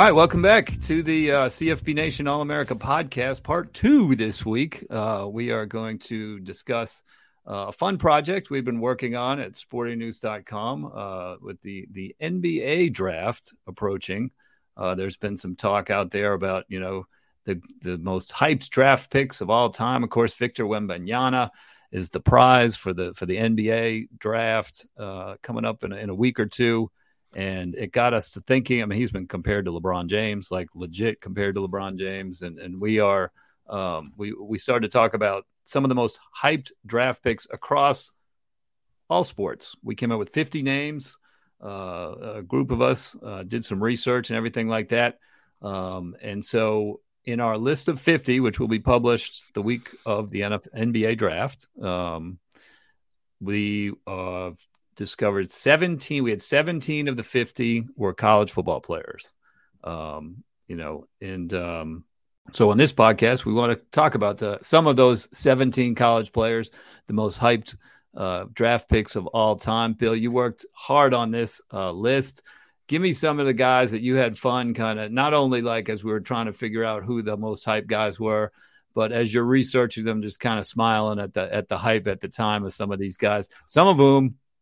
All right, welcome back to the uh, CFB Nation All America podcast, part two this week. Uh, we are going to discuss uh, a fun project we've been working on at sportingnews.com uh, with the, the NBA draft approaching. Uh, there's been some talk out there about, you know, the, the most hyped draft picks of all time. Of course, Victor Wembanyama is the prize for the for the NBA draft uh, coming up in in a week or two and it got us to thinking. I mean, he's been compared to LeBron James, like legit compared to LeBron James, and and we are um, we we started to talk about some of the most hyped draft picks across all sports. We came up with 50 names. Uh, a group of us uh, did some research and everything like that, um, and so in our list of 50, which will be published the week of the NBA draft. Um, we uh, discovered 17 we had 17 of the 50 were college football players. Um, you know and um, so on this podcast we want to talk about the some of those 17 college players the most hyped uh, draft picks of all time. Bill you worked hard on this uh, list. Give me some of the guys that you had fun kind of not only like as we were trying to figure out who the most hyped guys were but as you're researching them just kind of smiling at the at the hype at the time of some of these guys some of whom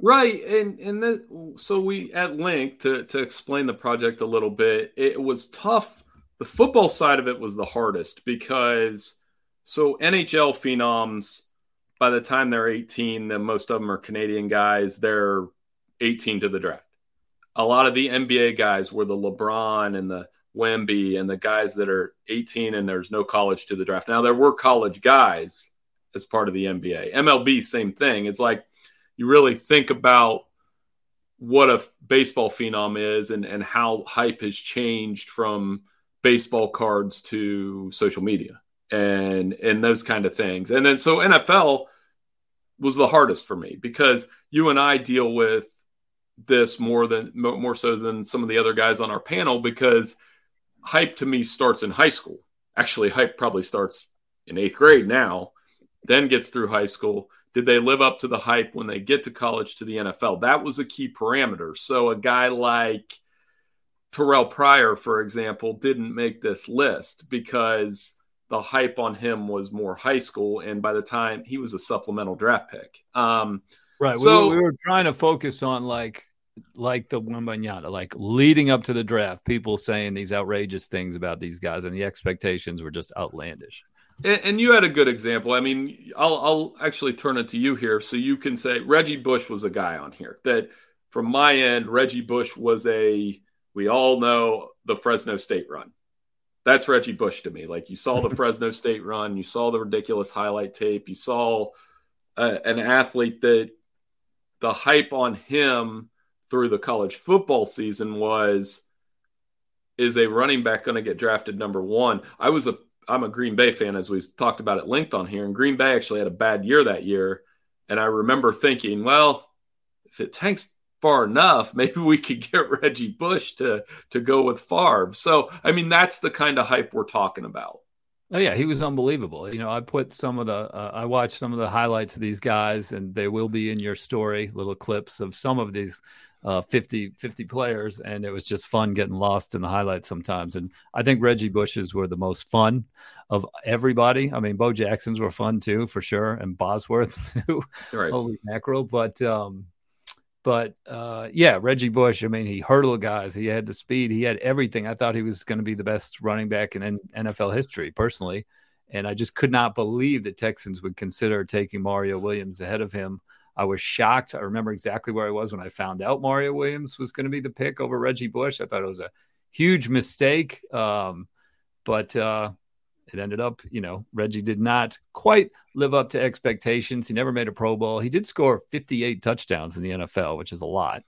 Right, and and the, so we at length to to explain the project a little bit. It was tough. The football side of it was the hardest because so NHL phenoms by the time they're 18, then most of them are Canadian guys. They're 18 to the draft. A lot of the NBA guys were the LeBron and the Wemby and the guys that are 18 and there's no college to the draft. Now there were college guys as part of the NBA. MLB, same thing. It's like you really think about what a baseball phenom is and, and how hype has changed from baseball cards to social media and and those kind of things. And then so NFL was the hardest for me because you and I deal with this more than more so than some of the other guys on our panel because hype to me starts in high school. Actually, hype probably starts in 8th grade now, then gets through high school did they live up to the hype when they get to college to the NFL? That was a key parameter. So a guy like Terrelle Pryor, for example, didn't make this list because the hype on him was more high school, and by the time he was a supplemental draft pick. Um, right. So we were, we were trying to focus on like like the Wembanyama, like leading up to the draft, people saying these outrageous things about these guys, and the expectations were just outlandish. And, and, you had a good example. I mean, I'll, I'll actually turn it to you here so you can say Reggie Bush was a guy on here that, from my end, Reggie Bush was a, we all know the Fresno State run. That's Reggie Bush to me. Like you saw the Fresno State run, you saw the ridiculous highlight tape, you saw uh, an athlete that the hype on him through the college football season was is a running back going to get drafted number one? I was a I'm a Green Bay fan, as we talked about at length on here, and Green Bay actually had a bad year that year. And I remember thinking, well, if it tanks far enough, maybe we could get Reggie Bush to to go with Favre. So, I mean, that's the kind of hype we're talking about. Oh yeah, he was unbelievable. You know, I put some of the uh, I watched some of the highlights of these guys, and they will be in your story, little clips of some of these uh, 50, 50 players, and it was just fun getting lost in the highlights sometimes. And I think Reggie Bush's were the most fun of everybody. I mean, Bo Jackson's were fun too, for sure, and Bosworth too. Right. Holy mackerel! But um, but uh, yeah, Reggie Bush. I mean, he hurdled guys. He had the speed. He had everything. I thought he was going to be the best running back in NFL history, personally. And I just could not believe that Texans would consider taking Mario Williams ahead of him. I was shocked. I remember exactly where I was when I found out Mario Williams was going to be the pick over Reggie Bush. I thought it was a huge mistake. Um, but uh, it ended up, you know, Reggie did not quite live up to expectations. He never made a Pro Bowl. He did score 58 touchdowns in the NFL, which is a lot.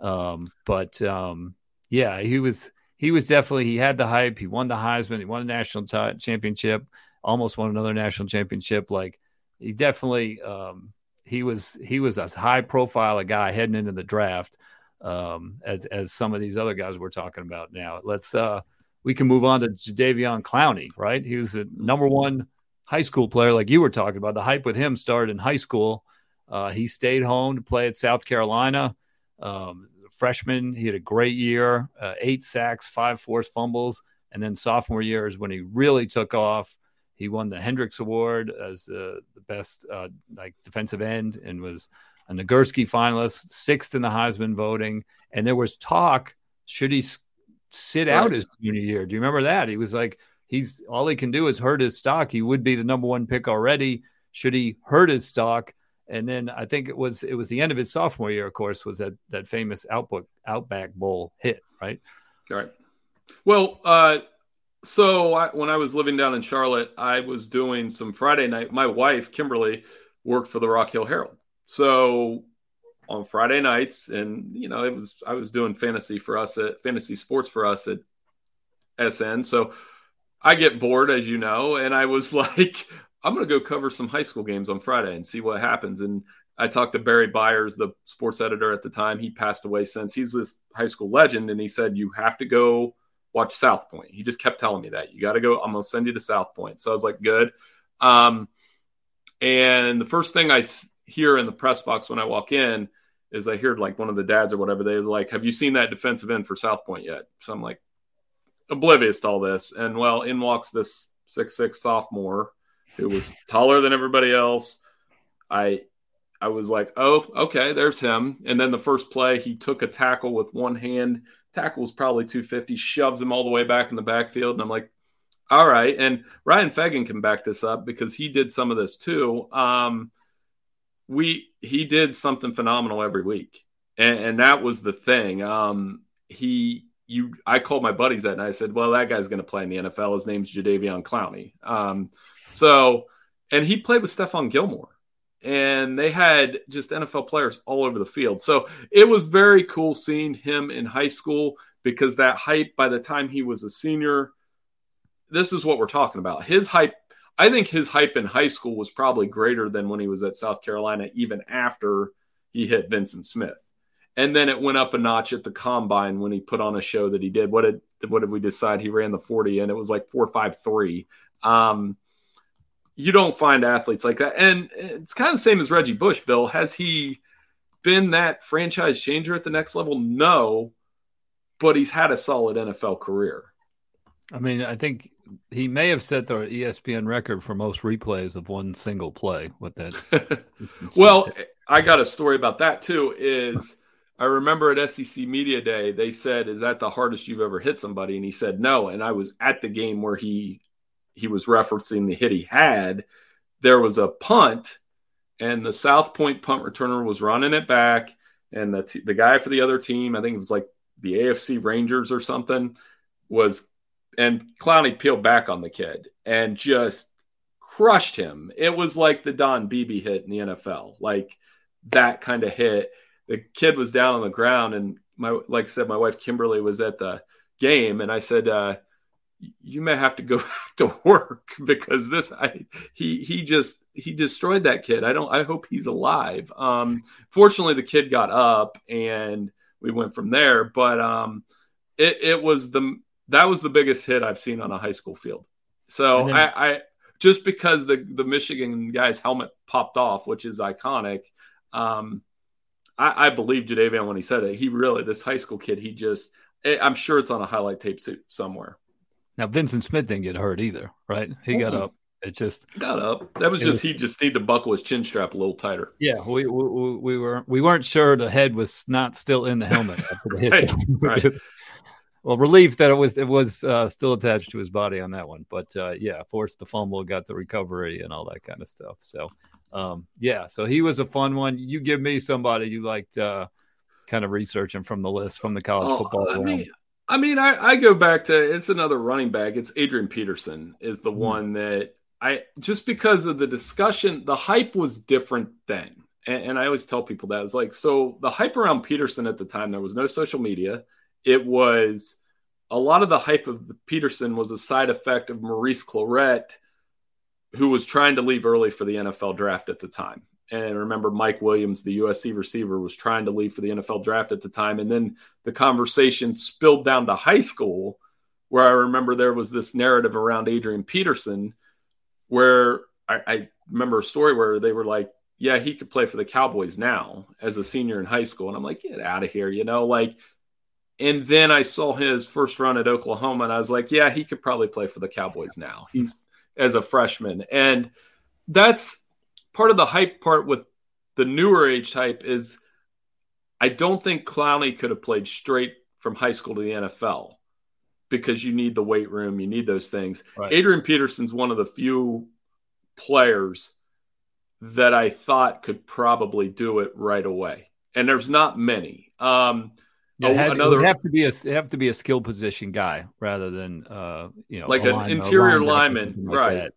Um, but um, yeah, he was he was definitely he had the hype. He won the Heisman. He won the national t- championship. Almost won another national championship. Like he definitely um, he was he was as high profile a guy heading into the draft um, as as some of these other guys we're talking about now. Let's uh, we can move on to Jadeveon Clowney, right? He was the number one high school player, like you were talking about. The hype with him started in high school. Uh, he stayed home to play at South Carolina. Um, freshman, he had a great year, uh, eight sacks, five forced fumbles, and then sophomore year is when he really took off. He won the Hendricks Award as uh, the best uh, like defensive end and was a Nagurski finalist, sixth in the Heisman voting. And there was talk should he sit right. out his junior year? Do you remember that? He was like, he's all he can do is hurt his stock. He would be the number one pick already. Should he hurt his stock? And then I think it was it was the end of his sophomore year, of course, was that that famous Outback Outback Bowl hit, right? Right. Well, uh, so I, when I was living down in Charlotte, I was doing some Friday night. My wife, Kimberly, worked for the Rock Hill Herald. So on Friday nights, and you know, it was I was doing fantasy for us at fantasy sports for us at SN. So I get bored, as you know, and I was like, I'm going to go cover some high school games on Friday and see what happens. And I talked to Barry Byers, the sports editor at the time. He passed away since. He's this high school legend, and he said you have to go watch South Point. He just kept telling me that you got to go. I'm going to send you to South Point. So I was like, good. Um, And the first thing I hear in the press box when I walk in is I hear like one of the dads or whatever, they are like, Have you seen that defensive end for South Point yet? So I'm like, oblivious to all this. And well, in walks this six six sophomore who was taller than everybody else. I I was like, oh, okay, there's him. And then the first play, he took a tackle with one hand. Tackle was probably 250, shoves him all the way back in the backfield. And I'm like, all right. And Ryan Fagan can back this up because he did some of this too. Um, we he did something phenomenal every week. And, and that was the thing. Um, he you I called my buddies that night I said, Well, that guy's gonna play in the NFL. His name's Jadeveon Clowney. Um, so and he played with Stephon Gilmore and they had just NFL players all over the field. So it was very cool seeing him in high school because that hype by the time he was a senior, this is what we're talking about. His hype, I think his hype in high school was probably greater than when he was at South Carolina, even after he hit Vincent Smith. And then it went up a notch at the combine when he put on a show that he did. What did what did we decide? He ran the 40 and it was like four five three. Um, you don't find athletes like that. And it's kind of the same as Reggie Bush, Bill. Has he been that franchise changer at the next level? No, but he's had a solid NFL career. I mean, I think he may have set the ESPN record for most replays of one single play with that. well, I got a story about that too. Is I remember at SEC Media Day, they said, Is that the hardest you've ever hit somebody? And he said, No. And I was at the game where he he was referencing the hit he had, there was a punt, and the South Point punt returner was running it back, and the t- the guy for the other team, I think it was like the AFC Rangers or something, was and Clowney peeled back on the kid and just crushed him. It was like the Don Beebe hit in the NFL, like that kind of hit. The kid was down on the ground, and my like I said, my wife Kimberly was at the game, and I said, uh, you may have to go back to work because this I, he he just he destroyed that kid. I don't I hope he's alive. Um fortunately the kid got up and we went from there, but um it it was the that was the biggest hit I've seen on a high school field. So then, I, I just because the the Michigan guy's helmet popped off, which is iconic, um I, I believe Jadeveon when he said it. He really this high school kid, he just I'm sure it's on a highlight tape somewhere. Now Vincent Smith didn't get hurt either, right? He got up. It just got up. That was just was, he just needed to buckle his chin strap a little tighter. Yeah, we we, we were we weren't sure the head was not still in the helmet after the hit. right. well, relief that it was it was uh, still attached to his body on that one, but uh, yeah, forced the fumble, got the recovery, and all that kind of stuff. So, um, yeah, so he was a fun one. You give me somebody you liked, uh, kind of researching from the list from the college oh, football. I mean, I mean, I, I go back to it's another running back. It's Adrian Peterson is the mm. one that I just because of the discussion, the hype was different then. And, and I always tell people that it's like so the hype around Peterson at the time, there was no social media. It was a lot of the hype of the Peterson was a side effect of Maurice Clarett, who was trying to leave early for the NFL draft at the time. And remember, Mike Williams, the USC receiver, was trying to leave for the NFL draft at the time. And then the conversation spilled down to high school, where I remember there was this narrative around Adrian Peterson, where I, I remember a story where they were like, yeah, he could play for the Cowboys now as a senior in high school. And I'm like, get out of here, you know, like, and then I saw his first run at Oklahoma and I was like, yeah, he could probably play for the Cowboys now. He's as a freshman. And that's part of the hype part with the newer age type is I don't think Clowney could have played straight from high school to the NFL because you need the weight room, you need those things. Right. Adrian Peterson's one of the few players that I thought could probably do it right away, and there's not many. Um, yeah, had, another would have to be a have to be a skill position guy rather than uh, you know like an interior lineman, like right? That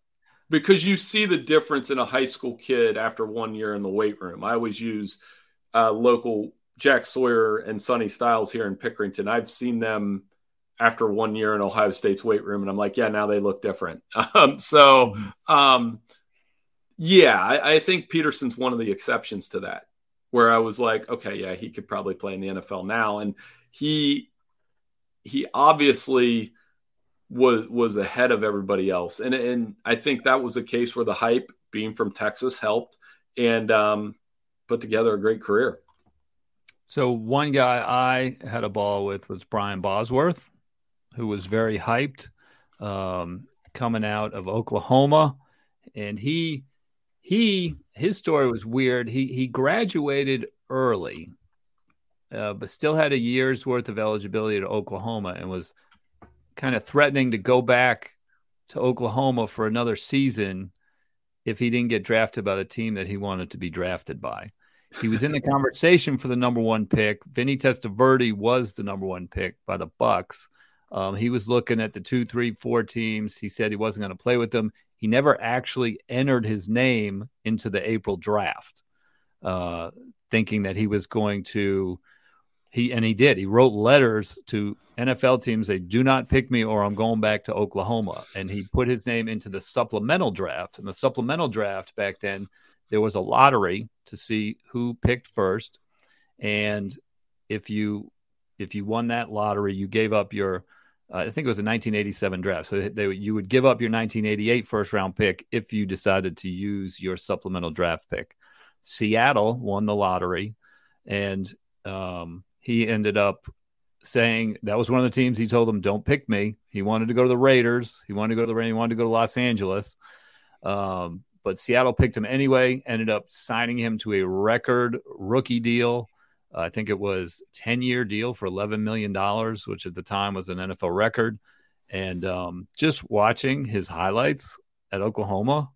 because you see the difference in a high school kid after one year in the weight room. I always use uh, local Jack Sawyer and Sonny Styles here in Pickerington. I've seen them after one year in Ohio State's weight room, and I'm like, yeah, now they look different. Um, so, um, yeah, I, I think Peterson's one of the exceptions to that, where I was like, okay, yeah, he could probably play in the NFL now, and he he obviously was was ahead of everybody else, and and I think that was a case where the hype, being from Texas, helped and um, put together a great career. So one guy I had a ball with was Brian Bosworth, who was very hyped um, coming out of Oklahoma, and he he his story was weird. He he graduated early, uh, but still had a year's worth of eligibility to Oklahoma, and was kind of threatening to go back to Oklahoma for another season if he didn't get drafted by the team that he wanted to be drafted by. He was in the conversation for the number one pick. Vinny Testaverde was the number one pick by the Bucs. Um, he was looking at the two, three, four teams. He said he wasn't going to play with them. He never actually entered his name into the April draft, uh, thinking that he was going to. He and he did. He wrote letters to NFL teams. They do not pick me, or I'm going back to Oklahoma. And he put his name into the supplemental draft. And the supplemental draft back then, there was a lottery to see who picked first, and if you if you won that lottery, you gave up your uh, I think it was a 1987 draft. So they, you would give up your 1988 first round pick if you decided to use your supplemental draft pick. Seattle won the lottery, and um, he ended up saying that was one of the teams he told them don't pick me. He wanted to go to the Raiders. He wanted to go to the Raiders. He wanted to go to Los Angeles. Um, but Seattle picked him anyway. Ended up signing him to a record rookie deal uh, I think it was 10 year deal for $11 million, which at the time was an NFL record. And um, just watching his highlights at Oklahoma,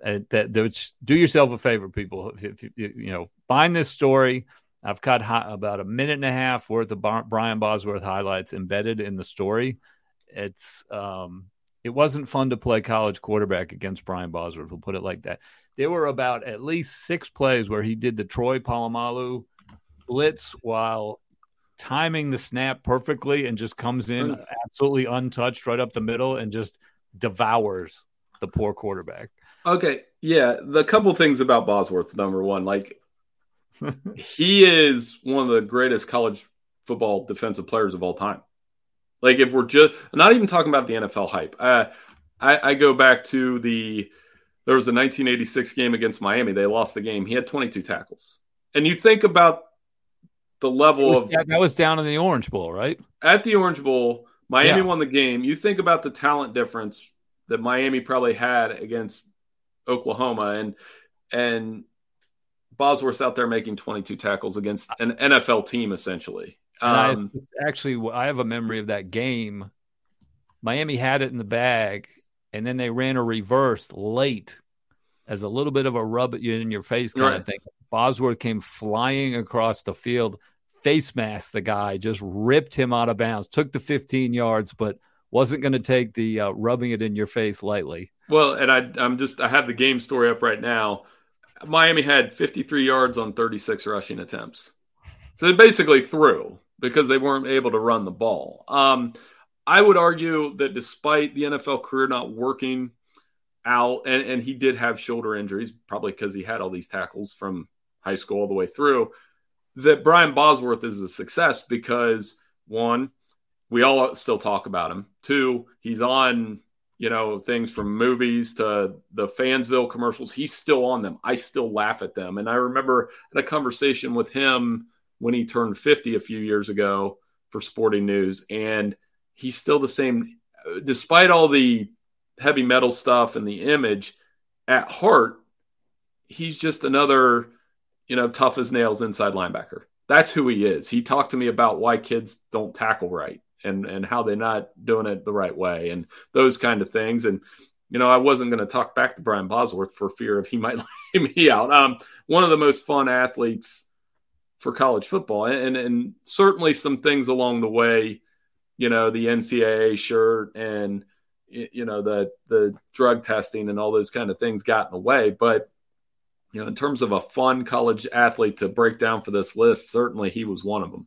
that, that do yourself a favor, people. If, if, you know, find this story. I've got hi- about a minute and a half worth of Bar- Brian Bosworth highlights embedded in the story. It's um, it wasn't fun to play college quarterback against Brian Bosworth. We'll put it like that. There were about at least six plays where he did the Troy Polamalu blitz while timing the snap perfectly and just comes in absolutely untouched right up the middle and just devours the poor quarterback. Okay, yeah, the couple things about Bosworth. Number one, like he is one of the greatest college football defensive players of all time. Like if we're just not even talking about the NFL hype, uh, I, I go back to the there was a 1986 game against Miami. They lost the game. He had 22 tackles, and you think about the level was, of that was down in the Orange Bowl, right? At the Orange Bowl, Miami yeah. won the game. You think about the talent difference that Miami probably had against Oklahoma, and and Bosworth's out there making 22 tackles against an NFL team, essentially. Um, I, actually, I have a memory of that game. Miami had it in the bag, and then they ran a reverse late as a little bit of a rub it in your face kind right. of thing. Bosworth came flying across the field, face masked the guy, just ripped him out of bounds, took the 15 yards, but wasn't going to take the uh, rubbing it in your face lightly. Well, and I, I'm just, I have the game story up right now. Miami had 53 yards on 36 rushing attempts. So they basically threw because they weren't able to run the ball. Um, I would argue that despite the NFL career not working out, and, and he did have shoulder injuries, probably because he had all these tackles from high school all the way through, that Brian Bosworth is a success because one, we all still talk about him. Two, he's on, you know, things from movies to the Fansville commercials. He's still on them. I still laugh at them. And I remember in a conversation with him when he turned 50 a few years ago for Sporting News. And he's still the same, despite all the heavy metal stuff and the image, at heart, he's just another you know, tough as nails inside linebacker. That's who he is. He talked to me about why kids don't tackle right and and how they're not doing it the right way and those kind of things. And you know, I wasn't going to talk back to Brian Bosworth for fear of he might lay me out. Um, one of the most fun athletes for college football, and and certainly some things along the way. You know, the NCAA shirt and you know the the drug testing and all those kind of things got in the way, but you know, in terms of a fun college athlete to break down for this list, certainly he was one of them.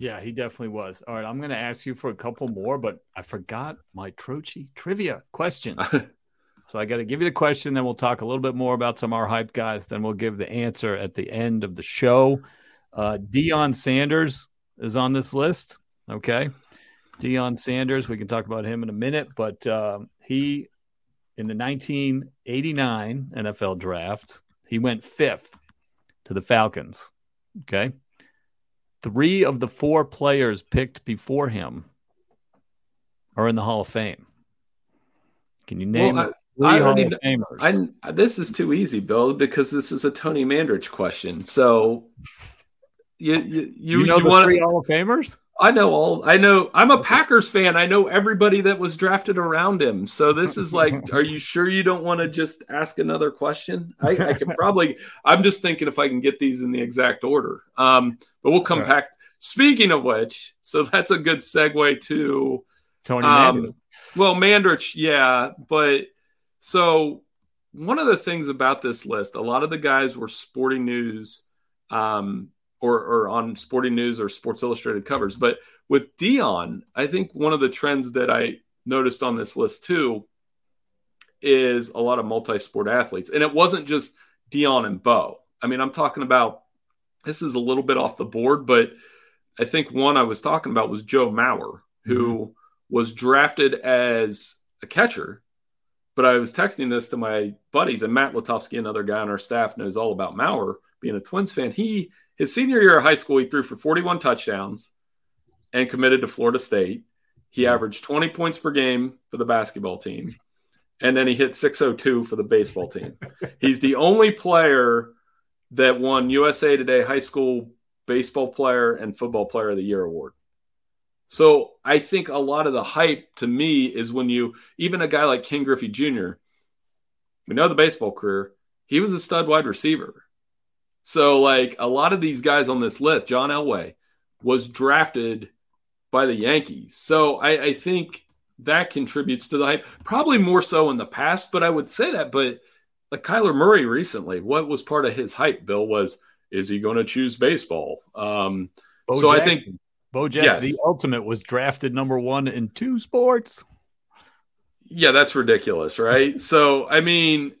Yeah, he definitely was. All right, I'm going to ask you for a couple more, but I forgot my Troche trivia question. so I got to give you the question, then we'll talk a little bit more about some of our hype guys. Then we'll give the answer at the end of the show. Uh, Deion Sanders is on this list. Okay. Deion Sanders, we can talk about him in a minute, but uh, he, in the 1989 NFL draft, he went fifth to the Falcons. Okay. Three of the four players picked before him are in the Hall of Fame. Can you name well, I, three I Hall of Famers? I, this is too easy, Bill, because this is a Tony Mandarich question. So you you, you, you know you the want three Hall of Famers? I know all. I know. I'm a Packers fan. I know everybody that was drafted around him. So this is like, are you sure you don't want to just ask another question? I, I can probably. I'm just thinking if I can get these in the exact order. Um, but we'll come right. back. Speaking of which, so that's a good segue to Tony um. Well, Mandarich, yeah, but so one of the things about this list, a lot of the guys were Sporting News um, or, or on Sporting News or Sports Illustrated covers. But with Deion, I think one of the trends that I noticed on this list too is a lot of multi-sport athletes, and it wasn't just Deion and Bo. I mean, I'm talking about this is a little bit off the board, but I think one I was talking about was Joe Mauer, who mm-hmm. was drafted as a catcher. But I was texting this to my buddies, and Matt Latovsky, another guy on our staff, knows all about Mauer being a Twins fan. He his senior year of high school, he threw for 41 touchdowns and committed to Florida State. He mm-hmm. averaged 20 points per game for the basketball team. And then he hit 602 for the baseball team. He's the only player that won USA Today High School Baseball Player and Football Player of the Year award. So I think a lot of the hype to me is when you, even a guy like Ken Griffey Jr., we know the baseball career, he was a stud wide receiver. So, like a lot of these guys on this list, John Elway was drafted by the Yankees. So, I, I think that contributes to the hype. Probably more so in the past, but I would say that. But like Kyler Murray recently, what was part of his hype, Bill, was is he going to choose baseball? Um, so Jackson. I think Bo Jackson, yes. the ultimate, was drafted number one in two sports. Yeah, that's ridiculous, right? so I mean,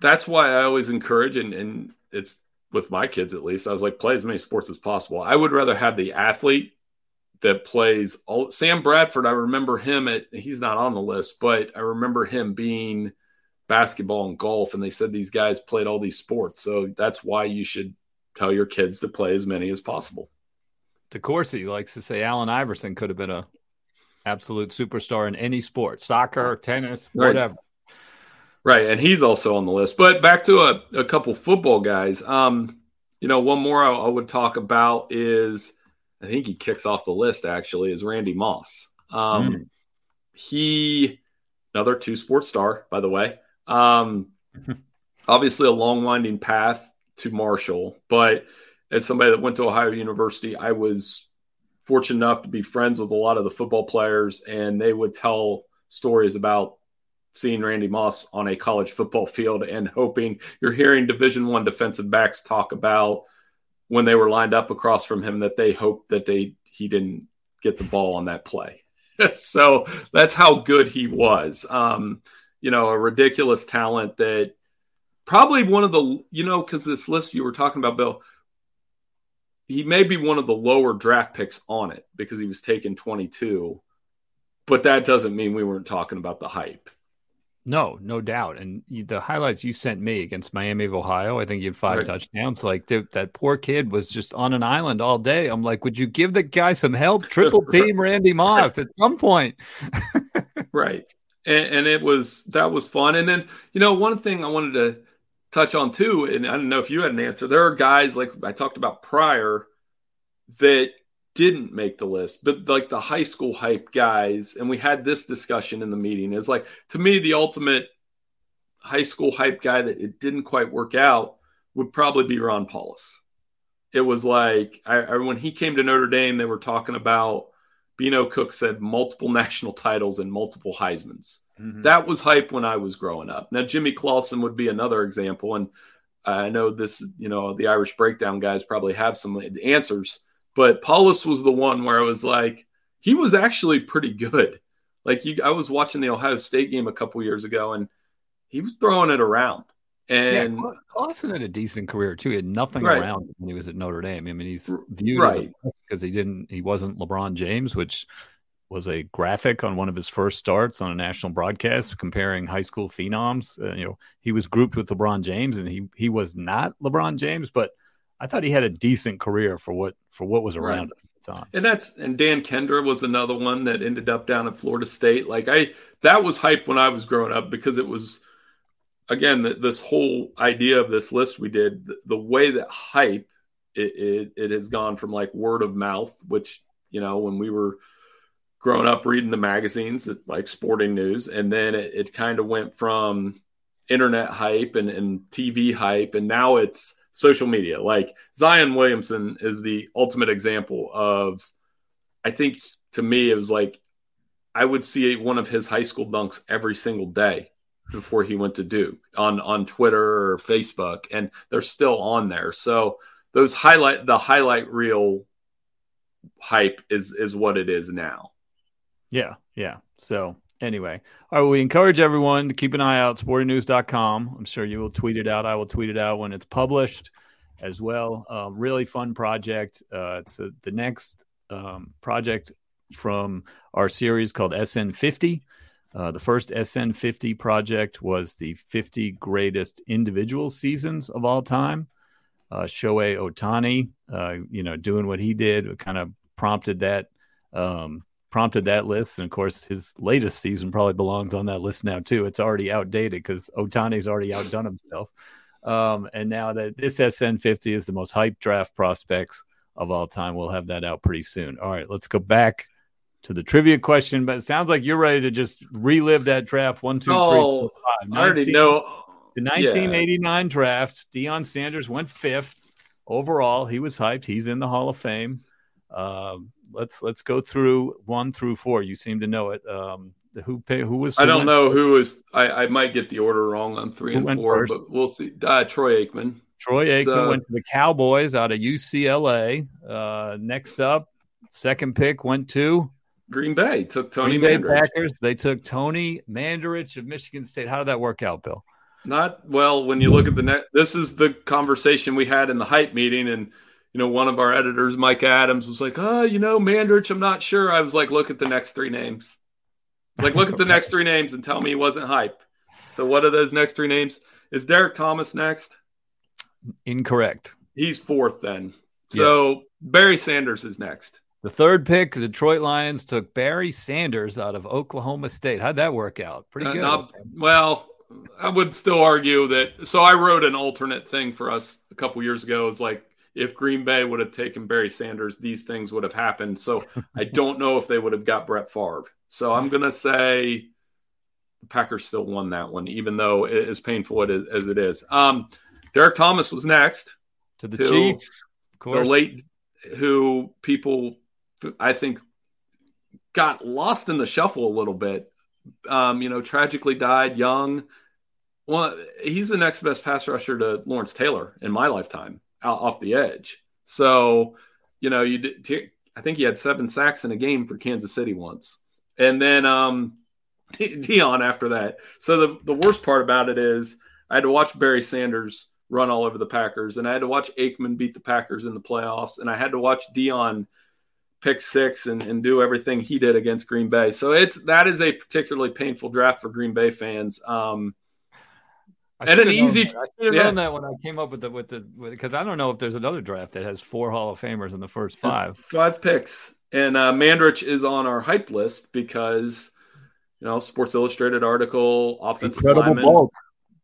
that's why I always encourage, and, and it's with my kids at least, I was like, play as many sports as possible. I would rather have the athlete that plays all Sam Bradford. I remember him at he's not on the list, but I remember him being basketball and golf, and they said these guys played all these sports. So that's why you should tell your kids to play as many as possible. DeCourcy likes to say Allen Iverson could have been a absolute superstar in any sport, soccer, tennis, whatever. Right, and he's also on the list. But back to a, a couple football guys. Um, you know, one more I, I, would talk about is I think he kicks off the list actually is Randy Moss. Um, mm. He another two sports star, by the way. Um, obviously a long winding path to Marshall, but as somebody that went to Ohio University, I was fortunate enough to be friends with a lot of the football players, and they would tell stories about seeing Randy Moss on a college football field and hoping you're hearing Division One defensive backs talk about when they were lined up across from him that they hoped that they he didn't get the ball on that play. so that's how good he was. Um, you know, a ridiculous talent that probably one of the you know because this list you were talking about, Bill. He may be one of the lower draft picks on it because he was taken 22, but that doesn't mean we weren't talking about the hype No, no doubt. And the highlights you sent me against Miami of Ohio, I think you had five right. touchdowns. Like that poor kid was just on an island all day. I'm like, would you give the guy some help? Triple team Randy Moss at some point. right. And, and, it was that was fun. And then you know one thing I wanted to touch on too, and I don't know if you had an answer. There are guys like I talked about prior that didn't make the list, but like the high school hype guys, and we had this discussion in the meeting, is like to me the ultimate high school hype guy that it didn't quite work out would probably be Ron Powlus. It was like I, I, when he came to Notre Dame, they were talking about Beano Cook said multiple national titles and multiple Heisman's. Mm-hmm. That was hype when I was growing up. Now Jimmy Clausen would be another example, and I know this, you know, the Irish breakdown guys probably have some answers but Powlus was the one where I was like, he was actually pretty good. Like you, I was watching the Ohio State game a couple years ago, and he was throwing it around. And yeah, Clausen had a decent career too. He had nothing right. around when he was at Notre Dame. I mean, he's viewed right. because he didn't, he wasn't LeBron James, which was a graphic on one of his first starts on a national broadcast comparing high school phenoms. Uh, you know, he was grouped with LeBron James, and he he was not LeBron James, but I thought he had a decent career for what for what was around right. at the time. And that's and Dan Kendra was another one that ended up down at Florida State. Like I that was hype when I was growing up because it was again the, this whole idea of this list we did the, the way that hype it, it, it has gone from like word of mouth, which you know when we were growing up reading the magazines like sporting news and then it, it kind of went from internet hype and, and tv hype and now it's social media. Like Zion Williamson is the ultimate example of, I think to me, it was like I would see one of his high school dunks every single day before he went to Duke on, on Twitter or Facebook, and they're still on there. So those highlight, the highlight reel hype is, is what it is now. Yeah. Yeah. So anyway, all right, we encourage everyone to keep an eye out, sportingnews.com. I'm sure you will tweet it out. I will tweet it out when it's published as well. Um, really fun project. Uh, it's a, the next um, project from our series called SN50. Uh, the first SN50 project was the 50 greatest individual seasons of all time. Uh, Shohei Ohtani, uh, you know, doing what he did, kind of prompted that um, prompted that list. And of course, his latest season probably belongs on that list now too. It's already outdated because Ohtani's already outdone himself. Um, and now that this SN50 is the most hyped draft prospects of all time, we'll have that out pretty soon. All right, let's go back to the trivia question. But it sounds like you're ready to just relive that draft. One, two, oh, three, four, five. 19, I already know. The 1989 yeah. draft, Deion Sanders went fifth overall. He was hyped. He's in the Hall of Fame. Um, let's let's go through one through four. You seem to know it. Um, who pay, who was? Who I don't know who was. I, I might get the order wrong on three who and four, first? but we'll see. Uh, Troy Aikman. Troy Aikman so, went to the Cowboys out of UCLA. Uh, next up, second pick went to Green Bay. Took Tony Green Bay Packers. They took Tony Mandarich of Michigan State. How did that work out, Bill? Not well. When you look at the net, this is the conversation we had in the hype meeting, and you know, one of our editors, Mike Adams, was like, "Oh, you know, Mandarich, I'm not sure." I was like, "Look at the next three names." He's like, look at the next three names and tell me he wasn't hype. So, what are those next three names? Is Derrick Thomas next? Incorrect. He's fourth then. So, yes. Barry Sanders is next. The third pick, the Detroit Lions took Barry Sanders out of Oklahoma State. How'd that work out? Pretty uh, good. Uh, not, well, I would still argue that. So, I wrote an alternate thing for us a couple years ago. It's like, if Green Bay would have taken Barry Sanders, these things would have happened. So I don't know if they would have got Brett Favre. So I'm going to say the Packers still won that one, even though as painful as it is. Um, Derrick Thomas was next to the Chiefs, of course. The late, who people I think got lost in the shuffle a little bit. Um, you know, tragically died young. Well, he's the next best pass rusher to Lawrence Taylor in my lifetime out off the edge. So, you know, you did, I think he had seven sacks in a game for Kansas City once. And then um Deion after that. So the, the worst part about it is I had to watch Barry Sanders run all over the Packers, and I had to watch Aikman beat the Packers in the playoffs, and I had to watch Deion pick six and, and do everything he did against Green Bay. So it's that is a particularly painful draft for Green Bay fans. Um, and an easy. That. I should have yeah. known that when I came up with the with the because I don't know if there's another draft that has four Hall of Famers in the first five. Five picks, and uh, Mandarich is on our hype list because you know Sports Illustrated article, offensive incredible lineman. bulk.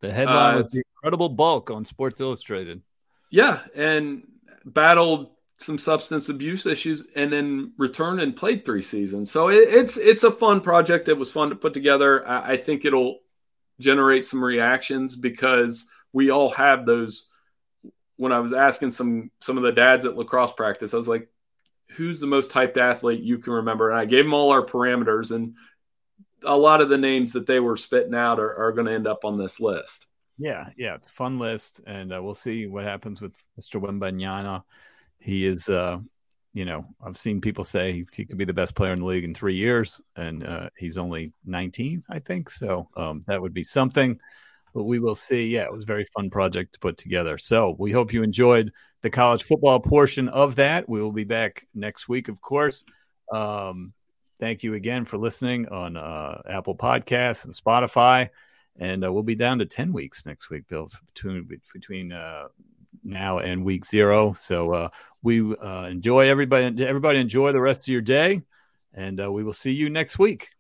The headline uh, was the incredible bulk on Sports Illustrated. Yeah, and battled some substance abuse issues and then returned and played three seasons. So it, it's it's a fun project. It was fun to put together. I, I think it'll generate some reactions because we all have those. When I was asking some some of the dads at lacrosse practice, I was like, "Who's the most hyped athlete you can remember?" And I gave them all our parameters, and a lot of the names that they were spitting out are, are going to end up on this list. Yeah, yeah, it's a fun list, and uh, we'll see what happens with Mr. Wembanyama. He is, uh, you know, I've seen people say he, could be the best player in the league in three years, and uh, he's only 19, I think. So um, that would be something. But we will see. Yeah, it was a very fun project to put together. So we hope you enjoyed the college football portion of that. We will be back next week, of course. Um, thank you again for listening on uh, Apple Podcasts and Spotify. And uh, we'll be down to 10 weeks next week, Bill, between, between uh, now and week zero. So uh, we uh, enjoy everybody. Everybody enjoy the rest of your day, and uh, we will see you next week.